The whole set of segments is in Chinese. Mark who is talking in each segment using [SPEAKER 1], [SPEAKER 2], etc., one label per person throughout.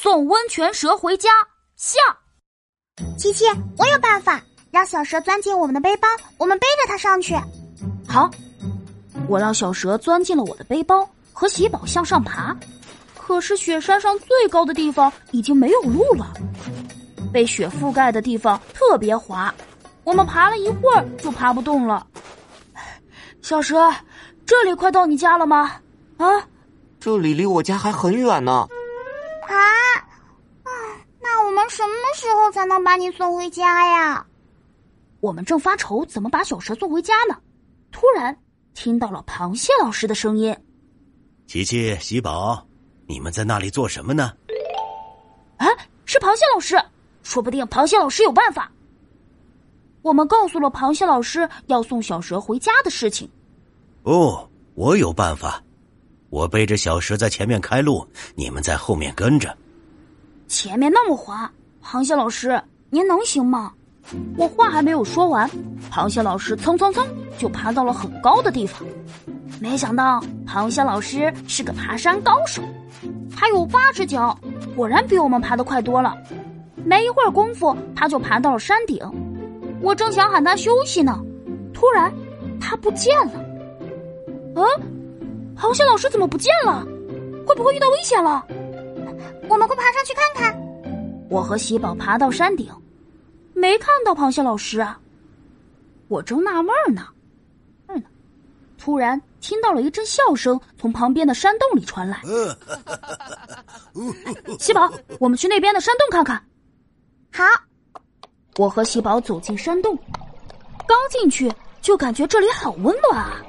[SPEAKER 1] 送温泉蛇回家下。
[SPEAKER 2] 琪琪，我有办法，让小蛇钻进我们的背包，我们背着它上去。
[SPEAKER 1] 好，我让小蛇钻进了我的背包，和喜宝向上爬。可是雪山上最高的地方已经没有路了，被雪覆盖的地方特别滑，我们爬了一会儿就爬不动了。小蛇，这里快到你家了吗？啊，
[SPEAKER 3] 这里离我家还很远呢。
[SPEAKER 2] 啊，啊，那我们什么时候才能把你送回家呀？
[SPEAKER 1] 我们正发愁怎么把小蛇送回家呢，突然听到了螃蟹老师的声音：“
[SPEAKER 4] 琪琪、喜宝。”你们在那里做什么呢？
[SPEAKER 1] 啊，是螃蟹老师，说不定螃蟹老师有办法。我们告诉了螃蟹老师要送小蛇回家的事情。
[SPEAKER 4] 哦，我有办法，我背着小蛇在前面开路，你们在后面跟着。
[SPEAKER 1] 前面那么滑，螃蟹老师您能行吗？我话还没有说完，螃蟹老师蹭蹭蹭就爬到了很高的地方。没想到螃蟹老师是个爬山高手。他有八只脚，果然比我们爬的快多了。没一会儿功夫，他就爬到了山顶。我正想喊他休息呢，突然他不见了。嗯，螃蟹老师怎么不见了？会不会遇到危险了？
[SPEAKER 2] 我们快爬上去看看。
[SPEAKER 1] 我和喜宝爬到山顶，没看到螃蟹老师啊。我正纳闷呢，嗯，突然。听到了一阵笑声从旁边的山洞里传来。喜宝，我们去那边的山洞看看。
[SPEAKER 2] 好，
[SPEAKER 1] 我和喜宝走进山洞，刚进去就感觉这里好温暖啊。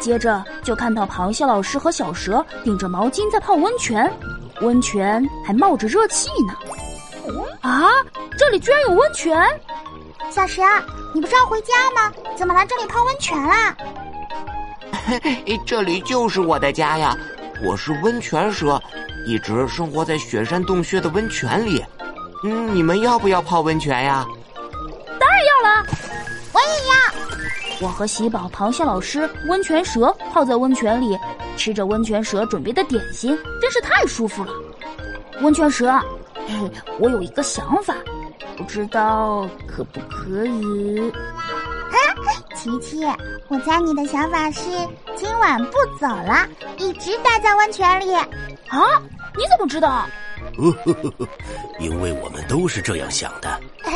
[SPEAKER 1] 接着就看到螃蟹老师和小蛇顶着毛巾在泡温泉，温泉还冒着热气呢。啊，这里居然有温泉！
[SPEAKER 2] 小蛇，你不是要回家吗？怎么来这里泡温泉啦？
[SPEAKER 3] 这里就是我的家呀！我是温泉蛇，一直生活在雪山洞穴的温泉里。嗯，你们要不要泡温泉呀？
[SPEAKER 1] 当然要了，
[SPEAKER 2] 我也要。
[SPEAKER 1] 我和喜宝、螃蟹老师、温泉蛇泡在温泉里，吃着温泉蛇准备的点心，真是太舒服了。温泉蛇，我有一个想法，不知道可不可以？
[SPEAKER 2] 啊琪琪，我猜你的想法是今晚不走了，一直待在温泉里。
[SPEAKER 1] 啊？你怎么知道？
[SPEAKER 4] 因为我们都是这样想的。